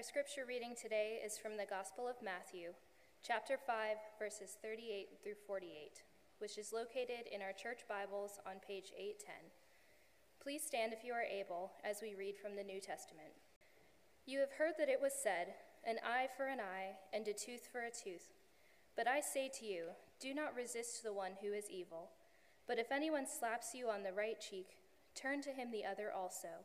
Our scripture reading today is from the Gospel of Matthew, chapter 5, verses 38 through 48, which is located in our church Bibles on page 810. Please stand if you are able as we read from the New Testament. You have heard that it was said, An eye for an eye, and a tooth for a tooth. But I say to you, do not resist the one who is evil. But if anyone slaps you on the right cheek, turn to him the other also.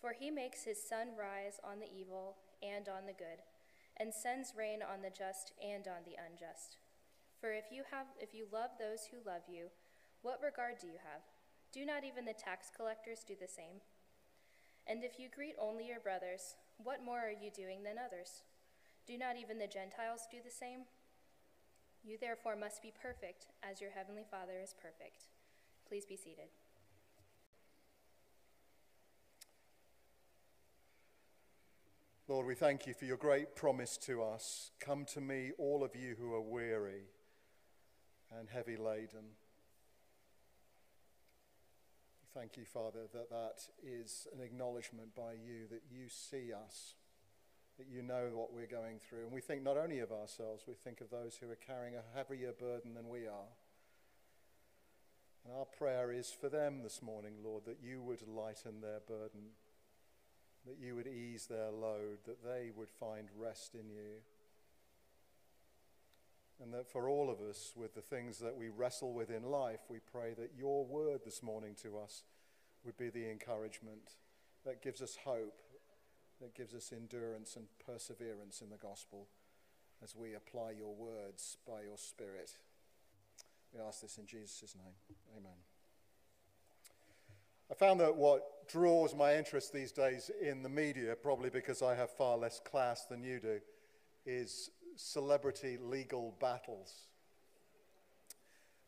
For he makes his sun rise on the evil and on the good, and sends rain on the just and on the unjust. For if you have if you love those who love you, what regard do you have? Do not even the tax collectors do the same? And if you greet only your brothers, what more are you doing than others? Do not even the Gentiles do the same? You therefore must be perfect, as your heavenly Father is perfect. Please be seated. Lord, we thank you for your great promise to us. Come to me, all of you who are weary and heavy laden. Thank you, Father, that that is an acknowledgement by you that you see us, that you know what we're going through. And we think not only of ourselves, we think of those who are carrying a heavier burden than we are. And our prayer is for them this morning, Lord, that you would lighten their burden that you would ease their load, that they would find rest in you. And that for all of us, with the things that we wrestle with in life, we pray that your word this morning to us would be the encouragement that gives us hope, that gives us endurance and perseverance in the gospel as we apply your words by your Spirit. We ask this in Jesus' name. Amen. I found that what draws my interest these days in the media, probably because I have far less class than you do, is celebrity legal battles.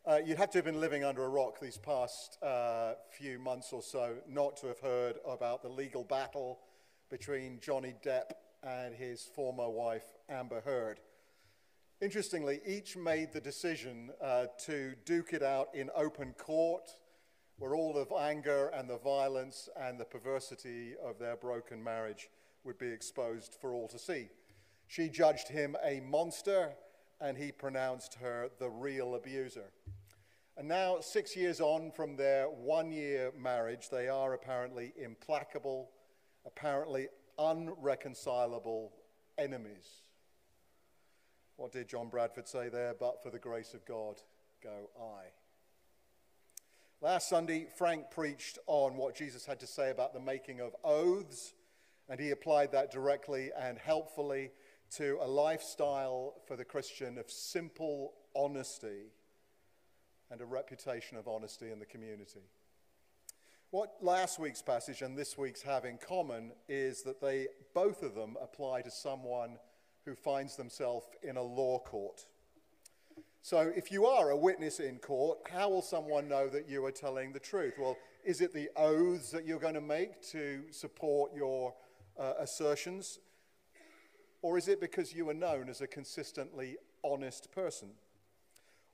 Uh, you'd have to have been living under a rock these past uh, few months or so not to have heard about the legal battle between Johnny Depp and his former wife, Amber Heard. Interestingly, each made the decision uh, to duke it out in open court where all of anger and the violence and the perversity of their broken marriage would be exposed for all to see. She judged him a monster, and he pronounced her the real abuser. And now, six years on from their one year marriage, they are apparently implacable, apparently unreconcilable enemies. What did John Bradford say there? But for the grace of God, go I. Last Sunday, Frank preached on what Jesus had to say about the making of oaths, and he applied that directly and helpfully to a lifestyle for the Christian of simple honesty and a reputation of honesty in the community. What last week's passage and this week's have in common is that they both of them apply to someone who finds themselves in a law court. So, if you are a witness in court, how will someone know that you are telling the truth? Well, is it the oaths that you're going to make to support your uh, assertions? Or is it because you are known as a consistently honest person?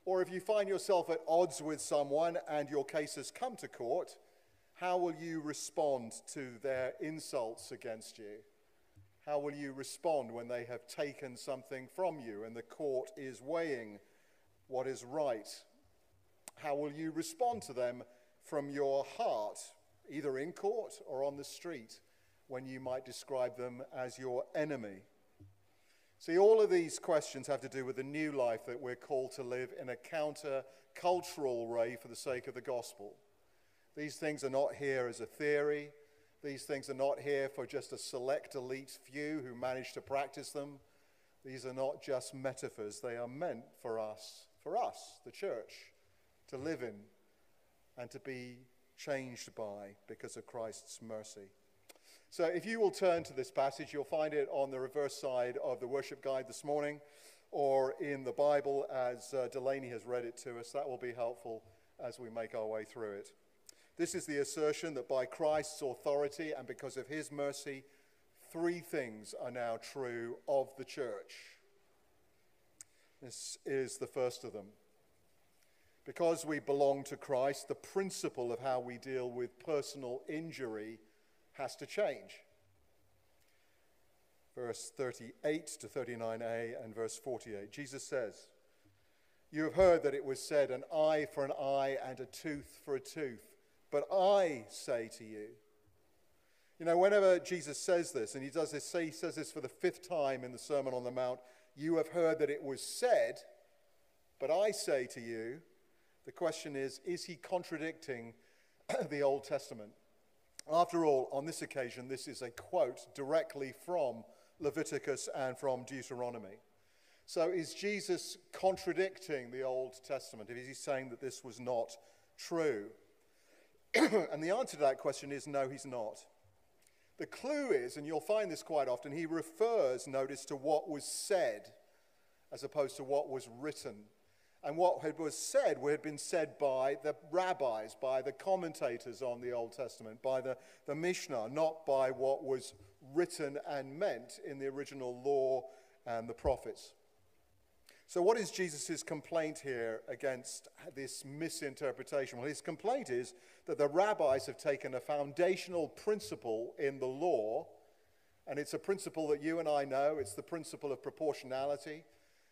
Or if you find yourself at odds with someone and your case has come to court, how will you respond to their insults against you? How will you respond when they have taken something from you and the court is weighing what is right? How will you respond to them from your heart, either in court or on the street, when you might describe them as your enemy? See, all of these questions have to do with the new life that we're called to live in a counter cultural way for the sake of the gospel. These things are not here as a theory. These things are not here for just a select elite few who manage to practice them. These are not just metaphors, they are meant for us for us, the church, to live in and to be changed by because of Christ's mercy. So if you will turn to this passage, you'll find it on the reverse side of the worship guide this morning or in the Bible as uh, Delaney has read it to us. That will be helpful as we make our way through it. This is the assertion that by Christ's authority and because of his mercy, three things are now true of the church. This is the first of them. Because we belong to Christ, the principle of how we deal with personal injury has to change. Verse 38 to 39a and verse 48. Jesus says, You have heard that it was said, an eye for an eye and a tooth for a tooth. But I say to you, you know, whenever Jesus says this, and he does this, say he says this for the fifth time in the Sermon on the Mount, you have heard that it was said, but I say to you, the question is, is he contradicting the Old Testament? After all, on this occasion, this is a quote directly from Leviticus and from Deuteronomy. So is Jesus contradicting the Old Testament? Is he saying that this was not true? and the answer to that question is no, he's not. The clue is, and you'll find this quite often, he refers, notice, to what was said as opposed to what was written. And what was said had been said by the rabbis, by the commentators on the Old Testament, by the, the Mishnah, not by what was written and meant in the original law and the prophets. So, what is Jesus' complaint here against this misinterpretation? Well, his complaint is that the rabbis have taken a foundational principle in the law, and it's a principle that you and I know. It's the principle of proportionality.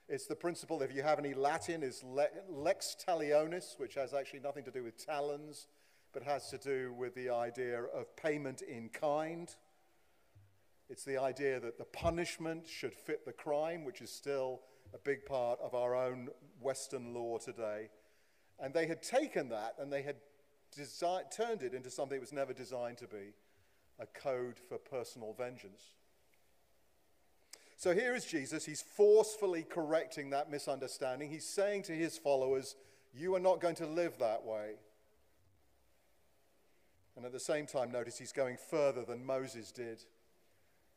It's the principle, if you have any Latin, is lex talionis, which has actually nothing to do with talons, but has to do with the idea of payment in kind. It's the idea that the punishment should fit the crime, which is still a big part of our own Western law today. And they had taken that and they had desi- turned it into something it was never designed to be a code for personal vengeance. So here is Jesus. He's forcefully correcting that misunderstanding. He's saying to his followers, You are not going to live that way. And at the same time, notice he's going further than Moses did.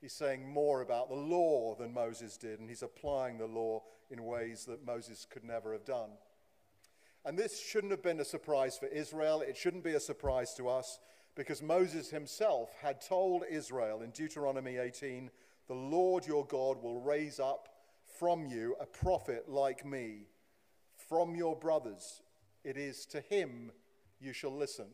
He's saying more about the law than Moses did, and he's applying the law in ways that Moses could never have done. And this shouldn't have been a surprise for Israel. It shouldn't be a surprise to us because Moses himself had told Israel in Deuteronomy 18 the Lord your God will raise up from you a prophet like me, from your brothers. It is to him you shall listen.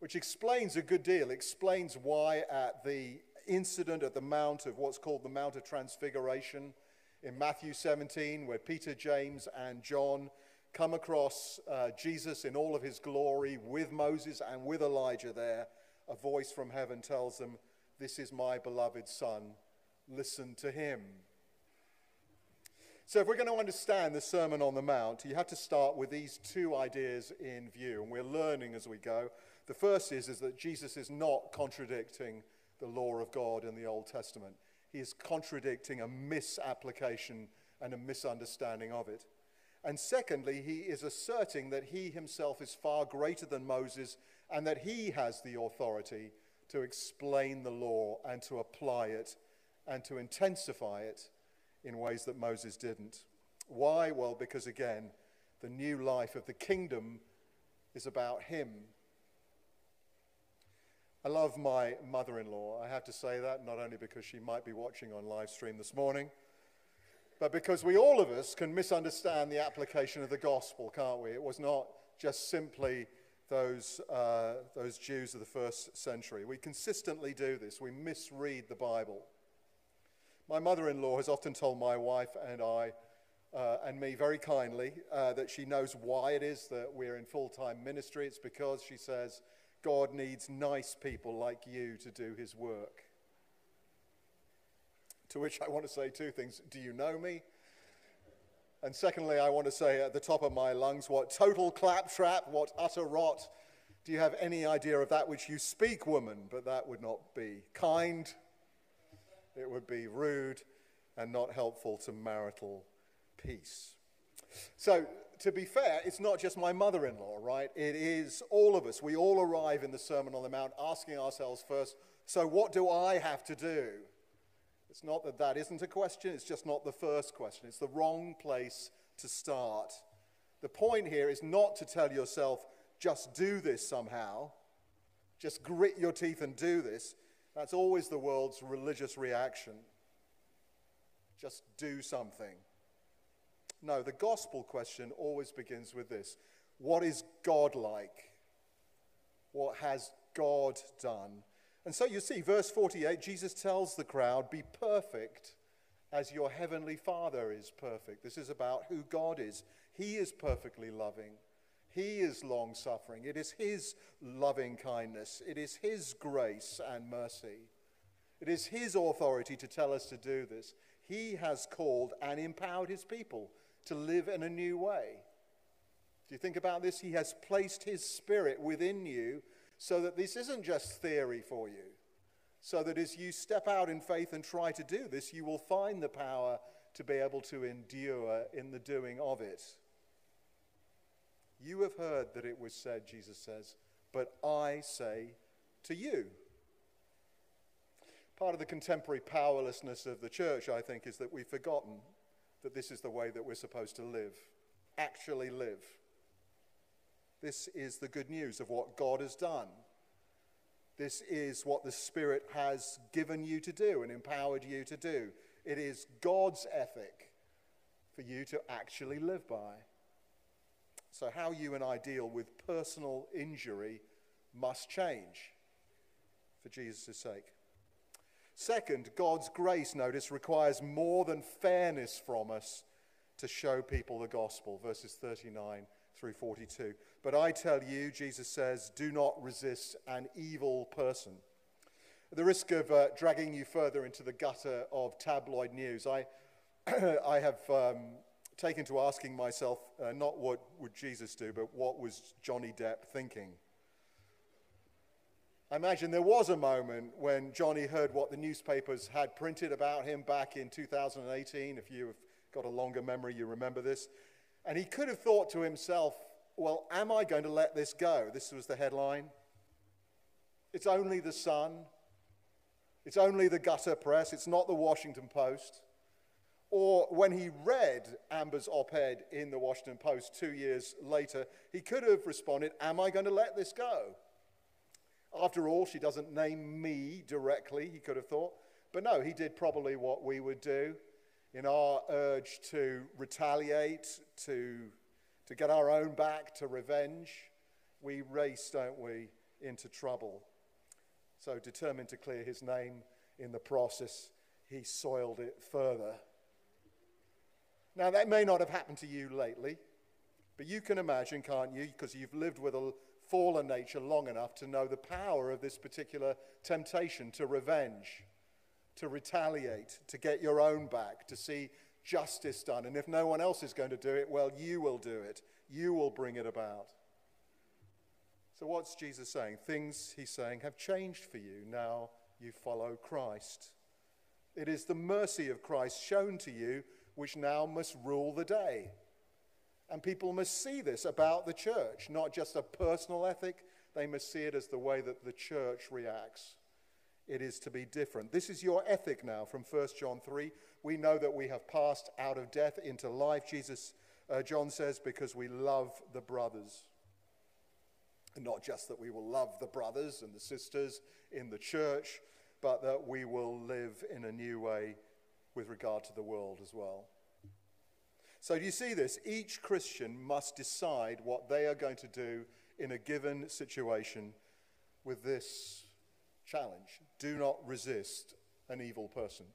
Which explains a good deal, explains why at the incident at the Mount of what's called the Mount of Transfiguration in Matthew 17, where Peter, James, and John come across uh, Jesus in all of his glory with Moses and with Elijah there, a voice from heaven tells them, This is my beloved Son listen to him. So, if we're going to understand the Sermon on the Mount, you have to start with these two ideas in view, and we're learning as we go. The first is, is that Jesus is not contradicting the law of God in the Old Testament, he is contradicting a misapplication and a misunderstanding of it. And secondly, he is asserting that he himself is far greater than Moses and that he has the authority to explain the law and to apply it and to intensify it in ways that Moses didn't. Why? Well, because again, the new life of the kingdom is about him. I love my mother in law. I have to say that, not only because she might be watching on live stream this morning, but because we all of us can misunderstand the application of the gospel, can't we? It was not just simply those, uh, those Jews of the first century. We consistently do this, we misread the Bible. My mother in law has often told my wife and I, uh, and me very kindly, uh, that she knows why it is that we're in full time ministry. It's because she says, God needs nice people like you to do his work. To which I want to say two things Do you know me? And secondly, I want to say at the top of my lungs, what total claptrap, what utter rot. Do you have any idea of that which you speak, woman? But that would not be kind, it would be rude and not helpful to marital peace. So, to be fair, it's not just my mother in law, right? It is all of us. We all arrive in the Sermon on the Mount asking ourselves first, So, what do I have to do? It's not that that isn't a question, it's just not the first question. It's the wrong place to start. The point here is not to tell yourself, just do this somehow, just grit your teeth and do this. That's always the world's religious reaction. Just do something. No, the gospel question always begins with this What is God like? What has God done? And so you see, verse 48, Jesus tells the crowd, Be perfect as your heavenly Father is perfect. This is about who God is. He is perfectly loving. He is long suffering. It is His loving kindness. It is His grace and mercy. It is His authority to tell us to do this. He has called and empowered His people to live in a new way. Do you think about this? He has placed His Spirit within you so that this isn't just theory for you. So that as you step out in faith and try to do this, you will find the power to be able to endure in the doing of it. You have heard that it was said, Jesus says, but I say to you. Part of the contemporary powerlessness of the church, I think, is that we've forgotten that this is the way that we're supposed to live, actually live. This is the good news of what God has done. This is what the Spirit has given you to do and empowered you to do. It is God's ethic for you to actually live by. So, how you and I deal with personal injury must change for Jesus' sake. Second, God's grace, notice, requires more than fairness from us to show people the gospel, verses 39 through 42. But I tell you, Jesus says, do not resist an evil person. At the risk of uh, dragging you further into the gutter of tabloid news, I, I have um, taken to asking myself uh, not what would Jesus do, but what was Johnny Depp thinking? I imagine there was a moment when Johnny heard what the newspapers had printed about him back in 2018. If you have got a longer memory, you remember this. And he could have thought to himself, well, am I going to let this go? This was the headline. It's only the Sun. It's only the gutter press. It's not the Washington Post. Or when he read Amber's op ed in the Washington Post two years later, he could have responded, Am I going to let this go? After all, she doesn't name me directly, he could have thought. But no, he did probably what we would do in our urge to retaliate, to, to get our own back, to revenge. We race, don't we, into trouble. So, determined to clear his name in the process, he soiled it further. Now, that may not have happened to you lately, but you can imagine, can't you? Because you've lived with a fallen nature long enough to know the power of this particular temptation to revenge, to retaliate, to get your own back, to see justice done. And if no one else is going to do it, well, you will do it. You will bring it about. So, what's Jesus saying? Things, he's saying, have changed for you. Now you follow Christ. It is the mercy of Christ shown to you which now must rule the day. And people must see this about the church, not just a personal ethic, they must see it as the way that the church reacts. It is to be different. This is your ethic now from 1 John 3. We know that we have passed out of death into life, Jesus, uh, John says, because we love the brothers. And not just that we will love the brothers and the sisters in the church, but that we will live in a new way with regard to the world as well. So, do you see this? Each Christian must decide what they are going to do in a given situation with this challenge do not resist an evil person.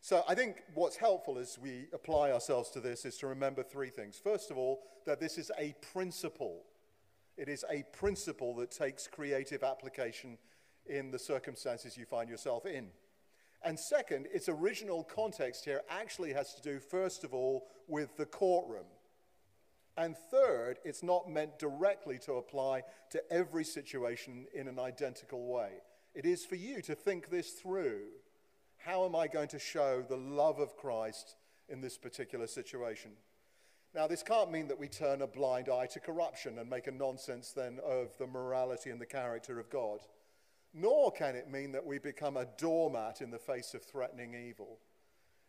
So, I think what's helpful as we apply ourselves to this is to remember three things. First of all, that this is a principle. It is a principle that takes creative application in the circumstances you find yourself in. And second, its original context here actually has to do, first of all, with the courtroom. And third, it's not meant directly to apply to every situation in an identical way. It is for you to think this through. How am I going to show the love of Christ in this particular situation? Now, this can't mean that we turn a blind eye to corruption and make a nonsense then of the morality and the character of God. Nor can it mean that we become a doormat in the face of threatening evil.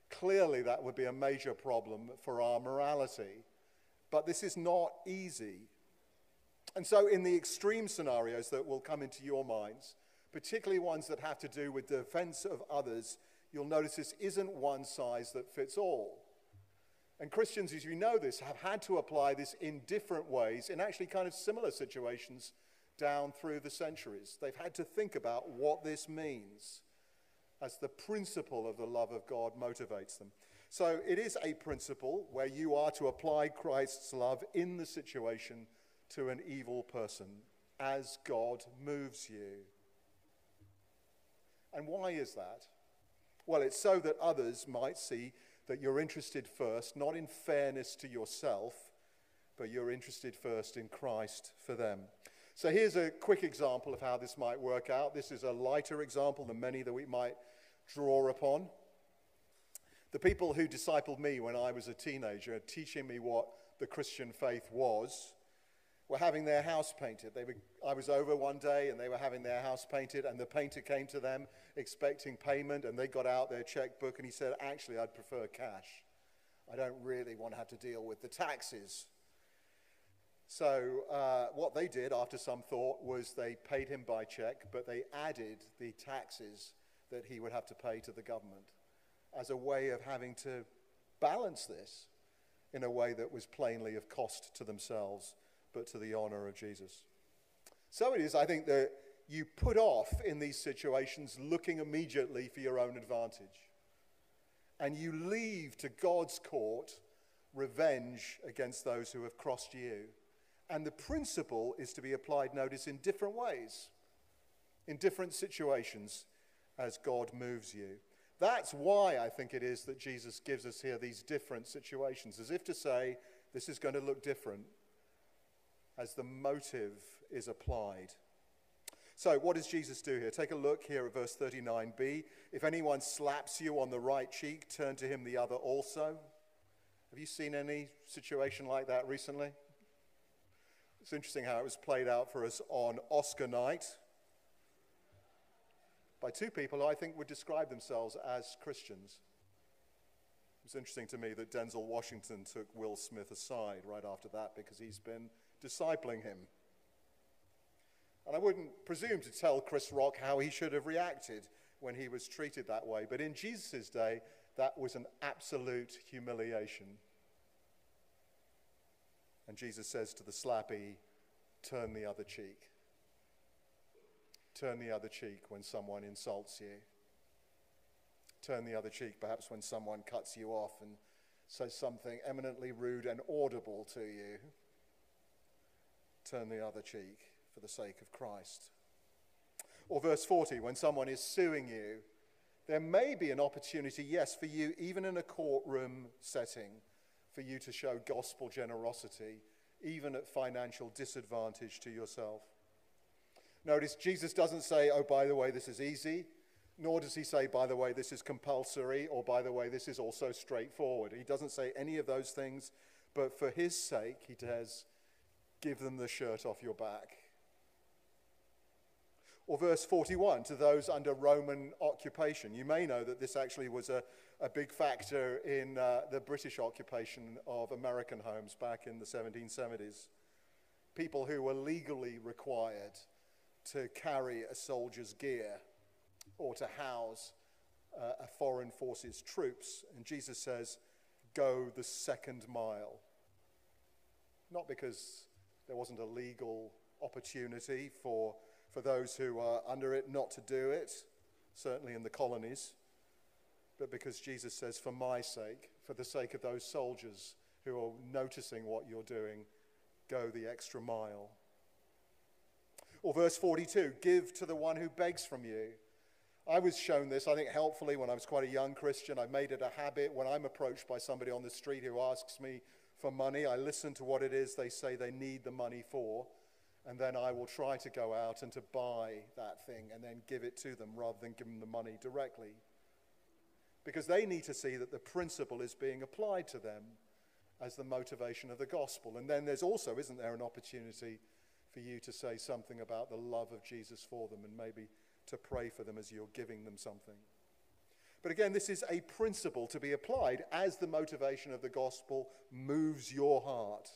Clearly, that would be a major problem for our morality. But this is not easy. And so, in the extreme scenarios that will come into your minds, particularly ones that have to do with the defense of others, you'll notice this isn't one size that fits all. And Christians, as you know this, have had to apply this in different ways in actually kind of similar situations down through the centuries. They've had to think about what this means as the principle of the love of God motivates them. So it is a principle where you are to apply Christ's love in the situation to an evil person as God moves you. And why is that? Well, it's so that others might see that you're interested first, not in fairness to yourself, but you're interested first in Christ for them. So here's a quick example of how this might work out. This is a lighter example than many that we might draw upon. The people who discipled me when I was a teenager, teaching me what the Christian faith was, were having their house painted. They were, I was over one day and they were having their house painted, and the painter came to them expecting payment, and they got out their checkbook and he said, Actually, I'd prefer cash. I don't really want to have to deal with the taxes. So, uh, what they did after some thought was they paid him by check, but they added the taxes that he would have to pay to the government as a way of having to balance this in a way that was plainly of cost to themselves, but to the honor of Jesus. So it is, I think, that you put off in these situations looking immediately for your own advantage. And you leave to God's court revenge against those who have crossed you. And the principle is to be applied, notice, in different ways, in different situations as God moves you. That's why I think it is that Jesus gives us here these different situations, as if to say, this is going to look different as the motive is applied. So, what does Jesus do here? Take a look here at verse 39b. If anyone slaps you on the right cheek, turn to him the other also. Have you seen any situation like that recently? It's interesting how it was played out for us on Oscar night by two people who I think would describe themselves as Christians. It's interesting to me that Denzel Washington took Will Smith aside right after that because he's been discipling him. And I wouldn't presume to tell Chris Rock how he should have reacted when he was treated that way, but in Jesus' day, that was an absolute humiliation. And Jesus says to the slappy, Turn the other cheek. Turn the other cheek when someone insults you. Turn the other cheek perhaps when someone cuts you off and says something eminently rude and audible to you. Turn the other cheek for the sake of Christ. Or verse 40, when someone is suing you, there may be an opportunity, yes, for you, even in a courtroom setting, for you to show gospel generosity, even at financial disadvantage to yourself. Notice Jesus doesn't say, oh, by the way, this is easy, nor does he say, by the way, this is compulsory, or by the way, this is also straightforward. He doesn't say any of those things, but for his sake, he says, give them the shirt off your back. Or verse 41, to those under Roman occupation. You may know that this actually was a, a big factor in uh, the British occupation of American homes back in the 1770s. People who were legally required to carry a soldier's gear or to house uh, a foreign force's troops. And Jesus says, go the second mile. Not because there wasn't a legal opportunity for, for those who are under it not to do it, certainly in the colonies, but because Jesus says, for my sake, for the sake of those soldiers who are noticing what you're doing, go the extra mile. Or verse 42 give to the one who begs from you. I was shown this, I think, helpfully when I was quite a young Christian. I made it a habit when I'm approached by somebody on the street who asks me for money, I listen to what it is they say they need the money for, and then I will try to go out and to buy that thing and then give it to them rather than give them the money directly. Because they need to see that the principle is being applied to them as the motivation of the gospel. And then there's also, isn't there, an opportunity for you to say something about the love of Jesus for them and maybe to pray for them as you're giving them something. But again, this is a principle to be applied as the motivation of the gospel moves your heart.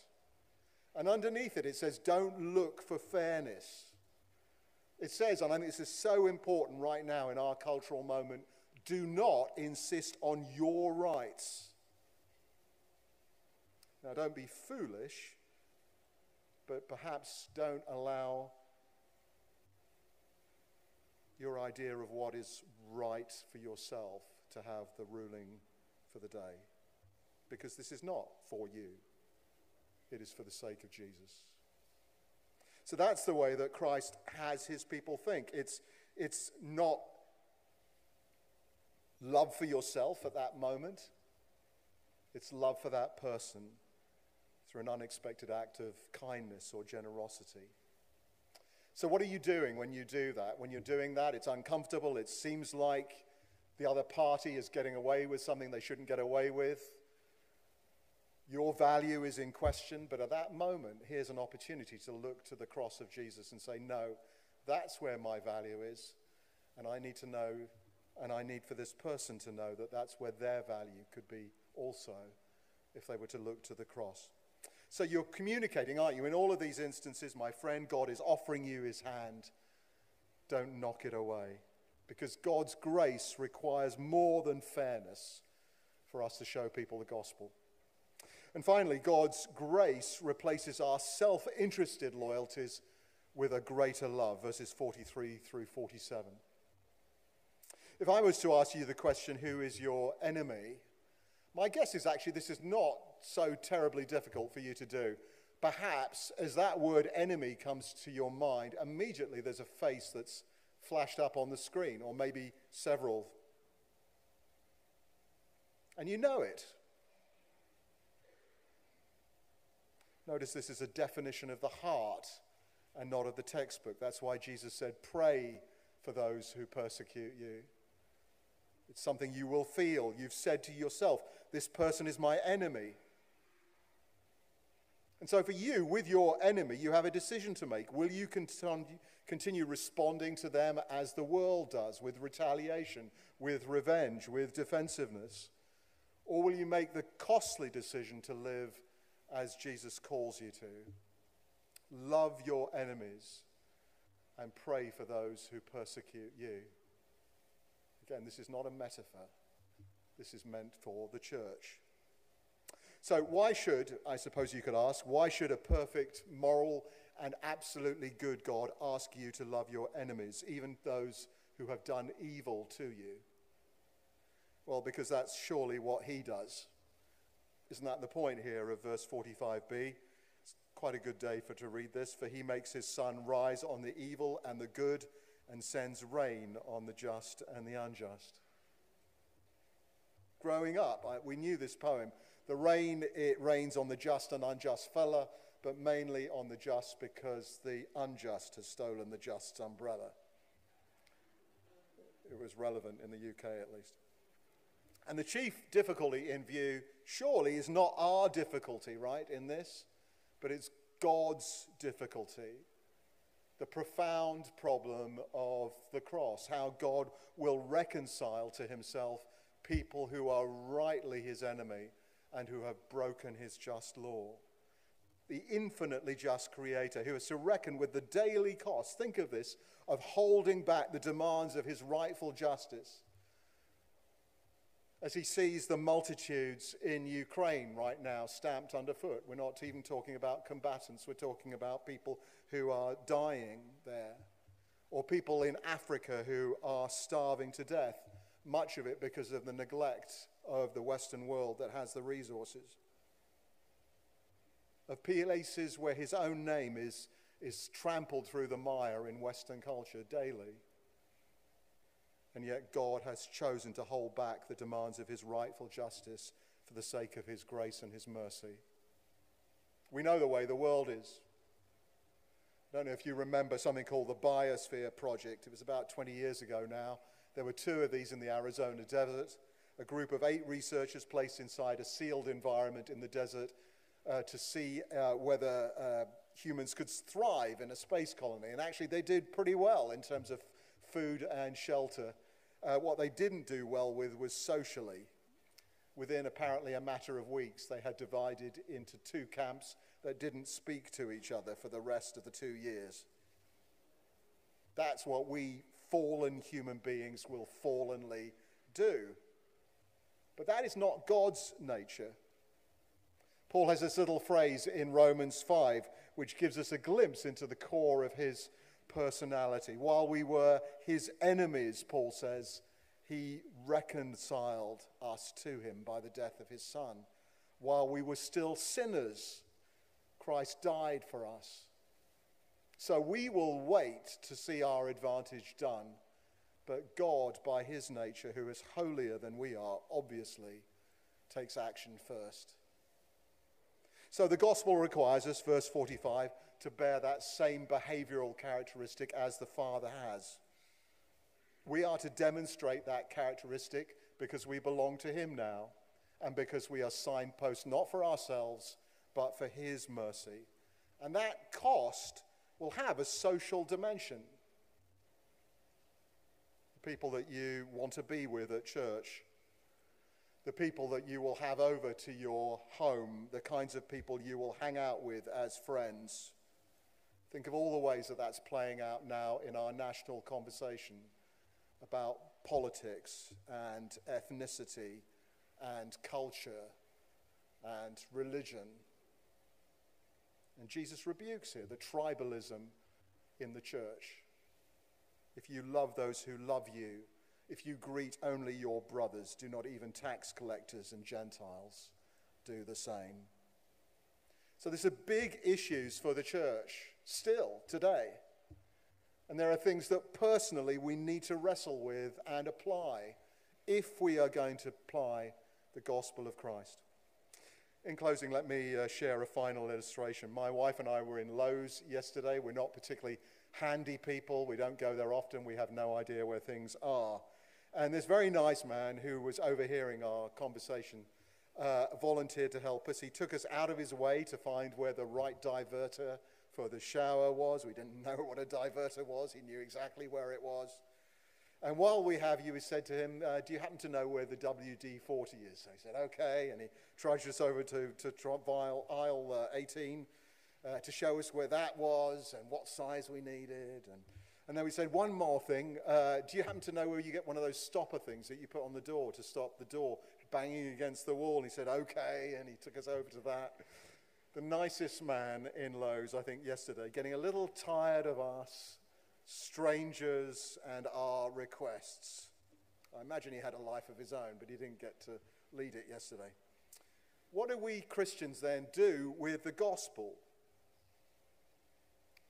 And underneath it, it says, don't look for fairness. It says, and I think this is so important right now in our cultural moment do not insist on your rights. Now, don't be foolish, but perhaps don't allow your idea of what is right for yourself to have the ruling for the day. Because this is not for you, it is for the sake of Jesus. So that's the way that Christ has his people think. It's, it's not love for yourself at that moment, it's love for that person through an unexpected act of kindness or generosity. So, what are you doing when you do that? When you're doing that, it's uncomfortable. It seems like the other party is getting away with something they shouldn't get away with. Your value is in question, but at that moment, here's an opportunity to look to the cross of Jesus and say, No, that's where my value is. And I need to know, and I need for this person to know that that's where their value could be also if they were to look to the cross. So you're communicating, aren't you? In all of these instances, my friend, God is offering you his hand. Don't knock it away. Because God's grace requires more than fairness for us to show people the gospel. And finally, God's grace replaces our self interested loyalties with a greater love, verses 43 through 47. If I was to ask you the question, who is your enemy? My guess is actually this is not so terribly difficult for you to do. Perhaps as that word enemy comes to your mind, immediately there's a face that's flashed up on the screen, or maybe several. And you know it. Notice this is a definition of the heart and not of the textbook. That's why Jesus said, Pray for those who persecute you. It's something you will feel. You've said to yourself, This person is my enemy. And so, for you, with your enemy, you have a decision to make. Will you continue responding to them as the world does, with retaliation, with revenge, with defensiveness? Or will you make the costly decision to live as Jesus calls you to? Love your enemies and pray for those who persecute you. Again, this is not a metaphor, this is meant for the church. So, why should, I suppose you could ask, why should a perfect, moral, and absolutely good God ask you to love your enemies, even those who have done evil to you? Well, because that's surely what he does. Isn't that the point here of verse 45b? It's quite a good day for to read this. For he makes his sun rise on the evil and the good and sends rain on the just and the unjust. Growing up, I, we knew this poem. The rain, it rains on the just and unjust fella, but mainly on the just because the unjust has stolen the just's umbrella. It was relevant in the UK at least. And the chief difficulty in view, surely, is not our difficulty, right, in this, but it's God's difficulty. The profound problem of the cross, how God will reconcile to himself people who are rightly his enemy and who have broken his just law. The infinitely just creator who has to reckon with the daily cost, think of this, of holding back the demands of his rightful justice. As he sees the multitudes in Ukraine right now stamped underfoot. We're not even talking about combatants, we're talking about people who are dying there, or people in Africa who are starving to death, much of it because of the neglect of the Western world that has the resources. Of places where his own name is, is trampled through the mire in Western culture daily. And yet, God has chosen to hold back the demands of his rightful justice for the sake of his grace and his mercy. We know the way the world is. I don't know if you remember something called the Biosphere Project. It was about 20 years ago now. There were two of these in the Arizona desert a group of eight researchers placed inside a sealed environment in the desert uh, to see uh, whether uh, humans could thrive in a space colony. And actually, they did pretty well in terms of food and shelter. Uh, what they didn't do well with was socially. Within apparently a matter of weeks, they had divided into two camps that didn't speak to each other for the rest of the two years. That's what we fallen human beings will fallenly do. But that is not God's nature. Paul has this little phrase in Romans 5 which gives us a glimpse into the core of his personality. While we were his enemies, Paul says, he reconciled us to him by the death of his son. While we were still sinners, Christ died for us. So we will wait to see our advantage done. But God, by his nature, who is holier than we are, obviously takes action first. So the gospel requires us, verse 45, to bear that same behavioral characteristic as the Father has. We are to demonstrate that characteristic because we belong to Him now and because we are signposts not for ourselves, but for His mercy. And that cost will have a social dimension. The people that you want to be with at church, the people that you will have over to your home, the kinds of people you will hang out with as friends. Think of all the ways that that's playing out now in our national conversation about politics and ethnicity and culture and religion. And Jesus rebukes here the tribalism in the church. If you love those who love you, if you greet only your brothers, do not even tax collectors and Gentiles do the same. So, these are big issues for the church still today. And there are things that personally we need to wrestle with and apply if we are going to apply the gospel of Christ. In closing, let me uh, share a final illustration. My wife and I were in Lowe's yesterday. We're not particularly handy people. We don't go there often. We have no idea where things are. And this very nice man who was overhearing our conversation uh, volunteered to help us. He took us out of his way to find where the right diverter for the shower was. We didn't know what a diverter was, he knew exactly where it was. And while we have you, we said to him, uh, Do you happen to know where the WD 40 is? So he said, Okay. And he trudged us over to, to aisle, aisle uh, 18 uh, to show us where that was and what size we needed. And, and then we said, One more thing. Uh, do you happen to know where you get one of those stopper things that you put on the door to stop the door banging against the wall? And he said, Okay. And he took us over to that the nicest man in Lowe's, I think, yesterday, getting a little tired of us, strangers, and our requests. I imagine he had a life of his own, but he didn't get to lead it yesterday. What do we Christians then do with the gospel?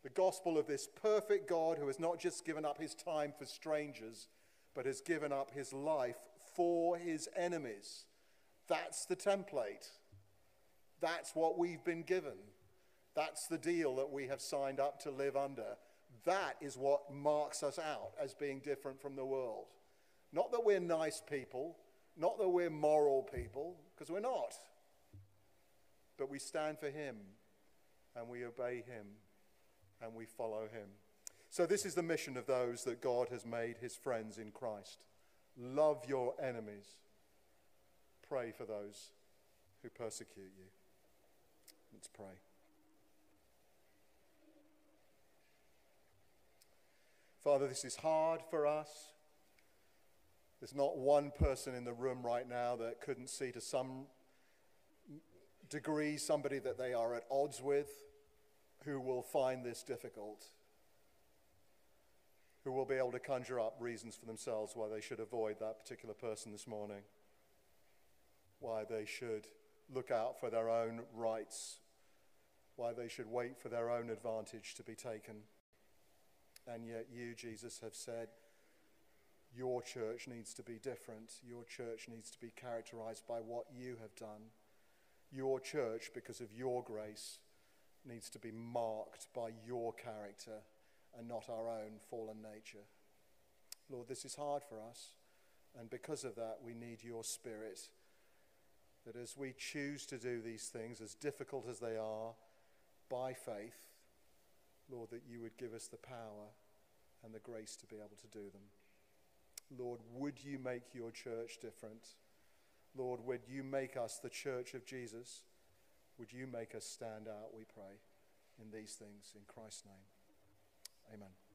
The gospel of this perfect God who has not just given up his time for strangers, but has given up his life for his enemies. That's the template. That's what we've been given. That's the deal that we have signed up to live under. That is what marks us out as being different from the world. Not that we're nice people, not that we're moral people, because we're not. But we stand for Him and we obey Him and we follow Him. So, this is the mission of those that God has made His friends in Christ. Love your enemies, pray for those who persecute you. Let's pray. Father, this is hard for us. There's not one person in the room right now that couldn't see to some degree somebody that they are at odds with who will find this difficult, who will be able to conjure up reasons for themselves why they should avoid that particular person this morning, why they should look out for their own rights, why they should wait for their own advantage to be taken. And yet, you, Jesus, have said, your church needs to be different. Your church needs to be characterized by what you have done. Your church, because of your grace, needs to be marked by your character and not our own fallen nature. Lord, this is hard for us. And because of that, we need your spirit that as we choose to do these things, as difficult as they are, by faith, Lord, that you would give us the power and the grace to be able to do them. Lord, would you make your church different? Lord, would you make us the church of Jesus? Would you make us stand out, we pray, in these things, in Christ's name? Amen.